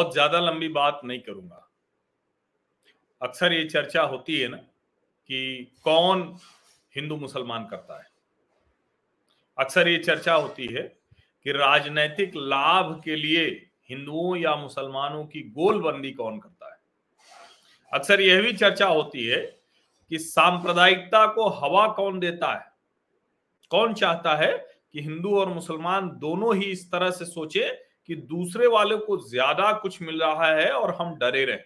बहुत ज़्यादा लंबी बात नहीं करूँगा। अक्सर ये चर्चा होती है ना कि कौन हिंदू मुसलमान करता है। अक्सर ये चर्चा होती है कि राजनैतिक लाभ के लिए हिंदुओं या मुसलमानों की गोलबंदी कौन करता है। अक्सर यह भी चर्चा होती है कि सांप्रदायिकता को हवा कौन देता है। कौन चाहता है कि हिंदू और मुसलमान दोनों ही इस तरह से सोचे कि दूसरे वाले को ज़्यादा कुछ मिल रहा है और हम डरे रहे।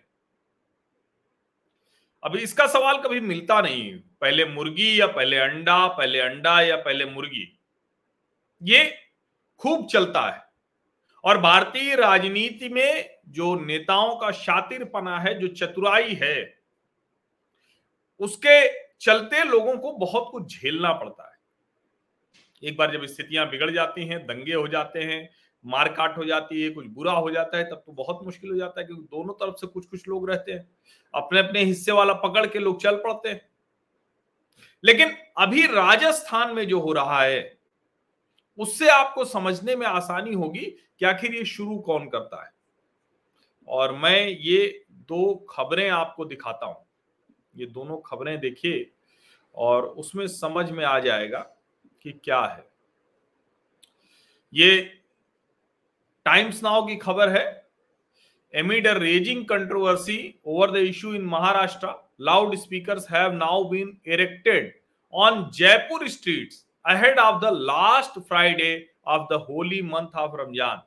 अभी इसका सवाल कभी मिलता नहीं। पहले मुर्गी या पहले अंडा पहले अंडा या पहले मुर्गी? ये खूब चलता है। और भारतीय राजनीति में जो नेताओं का शातिरपना है, जो चतुराई है, उसके चलते लोगों को बहुत कुछ झेलना पड़ता है। एक बार जब स्थितियाँ बिगड़ जाती हैं, दंगे हो जाते हैं मारकाट हो जाती है, कुछ बुरा हो जाता है, तब तो बहुत मुश्किल हो जाता है क्योंकि दोनों तरफ़ से कुछ कुछ लोग रहते हैं। अपने अपने हिस्से वाला पकड़ के लोग चल पड़ते हैं। लेकिन अभी राजस्थान में जो हो रहा है, उससे आपको समझने में आसानी होगी कि आखिर ये शुरू कौन करता है। और मैं ये दो खबरें आपको दिखाता हूँ। ये दोनों खबरें देखिए और उसमें समझ में आ जाएगा कि क्या है। ये टाइम्स नाउ की खबर है amid raging controversy over the issue in Maharashtra loud speakers have now been erected on Jaipur streets ahead of the last Friday of the holy month of Ramjan.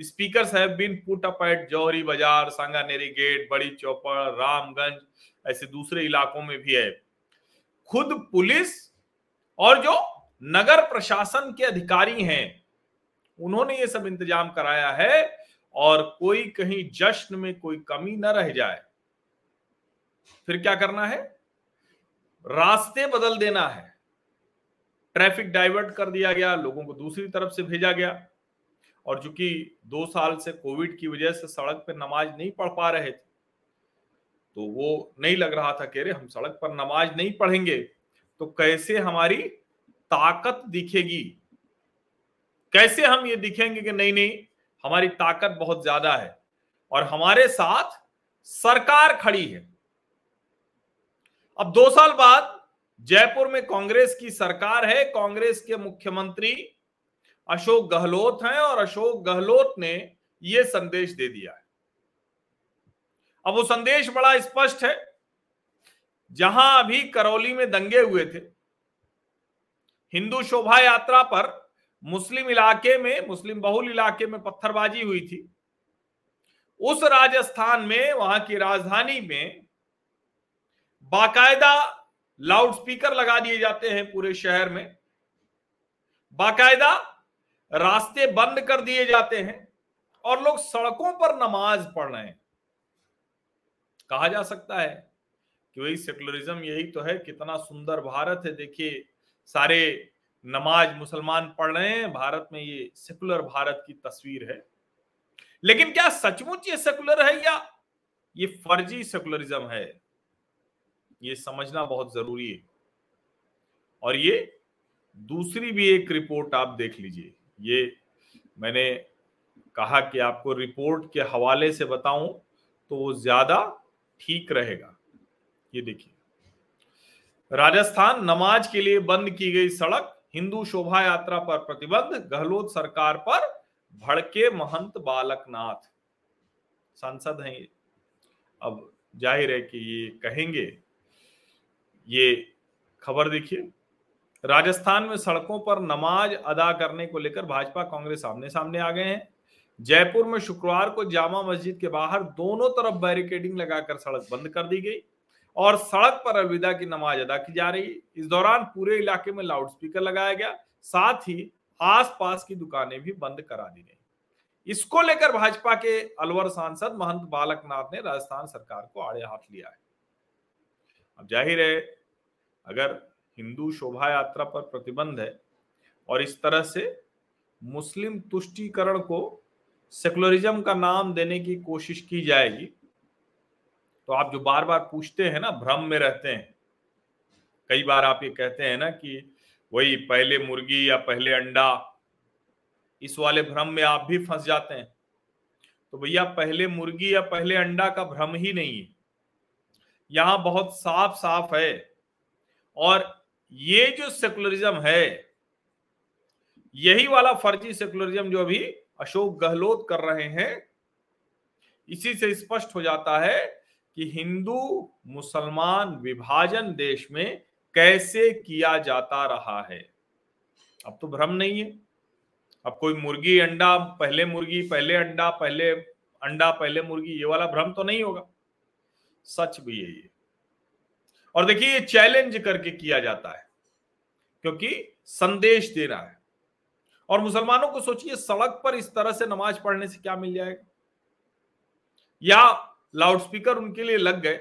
Speakers have been put up at Johari Bazaar Sanganeri gate बड़ी चौपड़ रामगंज ऐसे दूसरे इलाकों में भी है खुद police और जो नगर प्रशासन के अधिकारी हैं उन्होंने ये सब इंतज़ाम कराया है और कोई कहीं जश्न में कोई कमी न रह जाए। फिर क्या करना है? रास्ते बदल देना है। ट्रैफ़िक डाइवर्ट कर दिया गया, लोगों को दूसरी तरफ़ से भेजा गया। और चूँकि दो साल से कोविड की वजह से सड़क पर नमाज़ नहीं पढ़ पा रहे थे तो वो नहीं लग रहा था कह रहे हम सड़क पर नमाज़ नहीं पढ़ेंगे तो कैसे हमारी ताकत दिखेगी? कैसे हम ये दिखेंगे कि नहीं नहीं, हमारी ताकत बहुत ज़्यादा है और हमारे साथ सरकार खड़ी है। अब दो साल बाद जयपुर में कांग्रेस की सरकार है, कांग्रेस के मुख्यमंत्री अशोक गहलोत हैं और अशोक गहलोत ने यह संदेश दे दिया है। अब वो संदेश बड़ा स्पष्ट है, जहाँ अभी करौली में दंगे हुए थे, हिंदू शोभा यात्रा पर मुस्लिम इलाके में, मुस्लिम बहुल इलाके में पत्थरबाजी हुई थी। उस राजस्थान में, वहाँ की राजधानी में बाकायदा लाउड स्पीकर लगा दिए जाते हैं पूरे शहर में। बाकायदा रास्ते बंद कर दिए जाते हैं और लोग सड़कों पर नमाज़ पढ़ रहे हैं। कहा जा सकता है कि वही सेकुलरिज्म यही तो है, कितना सुंदर भारत है। देखिए, सारे नमाज़ मुसलमान पढ़ रहे हैं, भारत में ये सेकुलर भारत की तस्वीर है। लेकिन क्या सचमुच ये सेकुलर है या ये फर्जी सेकुलरिज्म है? ये समझना बहुत ज़रूरी है। और ये दूसरी भी एक रिपोर्ट आप देख लीजिए। ये मैंने कहा कि आपको रिपोर्ट के हवाले से बताऊँ तो वो ज़्यादा ठीक रहेगा। ये देखिए। राजस्थान नमाज़ के लिए बंद की गई सड़क हिंदू शोभा यात्रा पर प्रतिबंध, गहलोत सरकार पर भड़के महंत बालकनाथ। सांसद हैं अब ज़ाहिर है कि ये कहेंगे, ये खबर देखिए, राजस्थान में सड़कों पर नमाज़ अदा करने को लेकर भाजपा कांग्रेस सामने सामने आ गए हैं। जयपुर में शुक्रवार को जामा मस्जिद के बाहर दोनों तरफ़ बैरिकेडिंग लगाकर सड़क बंद कर दी गई। और सड़क पर अलविदा की नमाज़ अदा की जा रही इस दौरान पूरे इलाके में लाउडस्पीकर लगाया गया, साथ ही आसपास की दुकानें भी बंद करा दी गई। इसको लेकर भाजपा के अलवर सांसद महंत बालकनाथ ने राजस्थान सरकार को आड़े हाथ लिया है। अब ज़ाहिर है, अगर हिंदू शोभा यात्रा पर प्रतिबंध है और इस तरह से मुस्लिम तुष्टीकरण को सेकुलरिज्म का नाम देने की कोशिश की जाएगी तो आप जो बार बार पूछते हैं ना, भ्रम में रहते हैं, कई बार आप ये कहते हैं ना कि वही पहले मुर्गी या पहले अंडा, इस वाले भ्रम में आप भी फंस जाते हैं। तो भैया, पहले मुर्गी या पहले अंडा का भ्रम ही नहीं है। यहाँ बहुत साफ़ साफ़ है और ये जो सेकुलरिज्म है, यही वाला फर्जी सेकुलरिज्म जो अभी अशोक गहलोत कर रहे हैं, इसी से स्पष्ट हो जाता है कि हिंदू मुसलमान विभाजन देश में कैसे किया जाता रहा है? अब तो भ्रम नहीं है। अब कोई मुर्गी, अंडा, पहले मुर्गी, पहले अंडा पहले अंडा, पहले मुर्गी, ये वाला भ्रम तो नहीं होगा। सच भी है। ये और देखिए, ये चैलेंज करके किया जाता है, क्योंकि संदेश दे रहा है। और मुसलमानों को सोचिए, सड़क पर इस तरह से नमाज़ पढ़ने से क्या मिल जाएगा? या लाउडस्पीकर उनके लिए लग गए।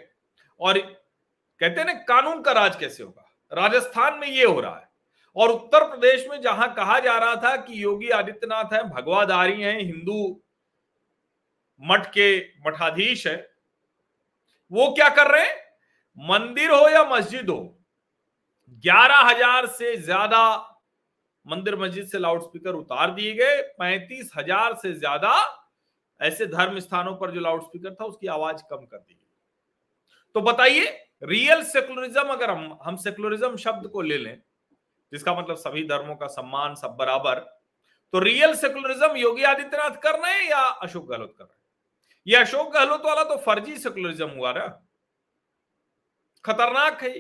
और कहते हैं ना, कानून का राज कैसे होगा? राजस्थान में ये हो रहा है। और उत्तर प्रदेश में जहाँ कहा जा रहा था कि योगी आदित्यनाथ है भगवादारी हैं, हिंदू मठ के मठाधीश है, वो क्या कर रहे हैं? मंदिर हो या मस्जिद हो, ग्यारह हज़ार से ज़्यादा मंदिर मस्जिद से लाउडस्पीकर उतार दिए गए, पैंतीस हज़ार से ज़्यादा ऐसे धर्म स्थानों पर जो लाउडस्पीकर था, उसकी आवाज़ कम कर दी। तो बताइए रियल सेकुलरिज्म अगर हम हम सेकुलरिज्म शब्द को ले लें, जिसका मतलब सभी धर्मों का सम्मान, सब बराबर तो रियल सेकुलरिज्म योगी आदित्यनाथ कर रहे हैं या अशोक गहलोत कर रहे हैं? ये अशोक गहलोत वाला तो फर्जी सेकुलरिज्म हुआ ना। खतरनाक है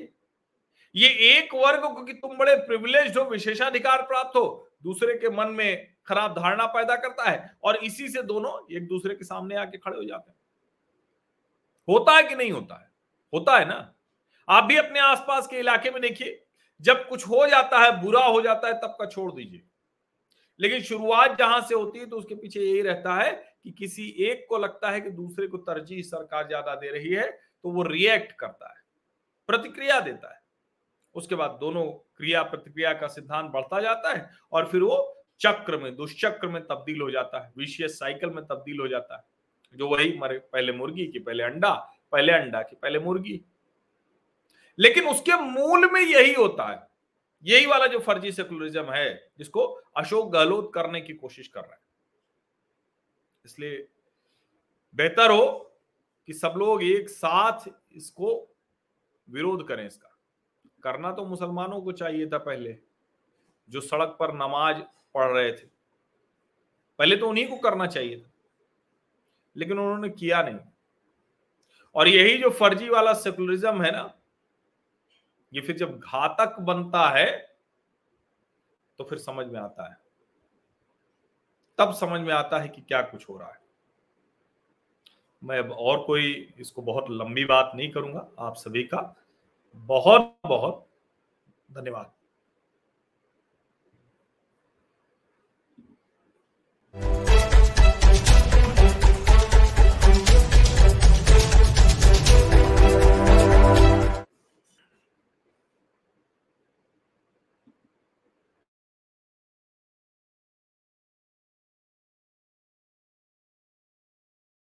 ये। एक वर्ग को कि तुम बड़े प्रिविलेज हो, विशेषाधिकार प्राप्त हो दूसरे के मन में खराब धारणा पैदा करता है और इसी से दोनों एक दूसरे के सामने आके खड़े हो जाते हैं। होता है कि नहीं होता है? होता है ना? आप भी अपने आसपास के इलाके में देखिए, जब कुछ हो जाता है, बुरा हो जाता है, तब का छोड़ दीजिए। लेकिन शुरुआत जहाँ से होती है तो उसके पीछे यही रहता है कि किसी एक को लगता है कि दूसरे को तरजीह सरकार ज़्यादा दे रही है तो वो रिएक्ट करता है, प्रतिक्रिया देता है। उसके बाद दोनों क्रिया प्रतिक्रिया का सिद्धांत बढ़ता जाता है और फिर वो चक्र में, दुष्चक्र में तब्दील हो जाता है विशियस साइकिल में तब्दील हो जाता है। जो वही मरे, पहले मुर्गी की, पहले अंडा पहले अंडा की, पहले मुर्गी। लेकिन उसके मूल में यही होता है। यही वाला जो फर्जी सेकुलरिज्म है, जिसको अशोक गहलोत करने की कोशिश कर रहा है। इसलिए बेहतर हो कि सब लोग एक साथ इसको विरोध करें इसका। करना तो मुसलमानों को चाहिए था पहले, जो सड़क पर नमाज़ पढ़ रहे थे। पहले तो उन्हीं को करना चाहिए था, लेकिन उन्होंने किया नहीं। और यही जो फर्जी वाला सेकुलरिज्म है ना, ये फिर जब घातक बनता है तो फिर समझ में आता है। तब समझ में आता है कि क्या कुछ हो रहा है। मैं अब और कोई इसको बहुत लंबी बात नहीं करूँगा, आप सभी का बहुत बहुत धन्यवाद।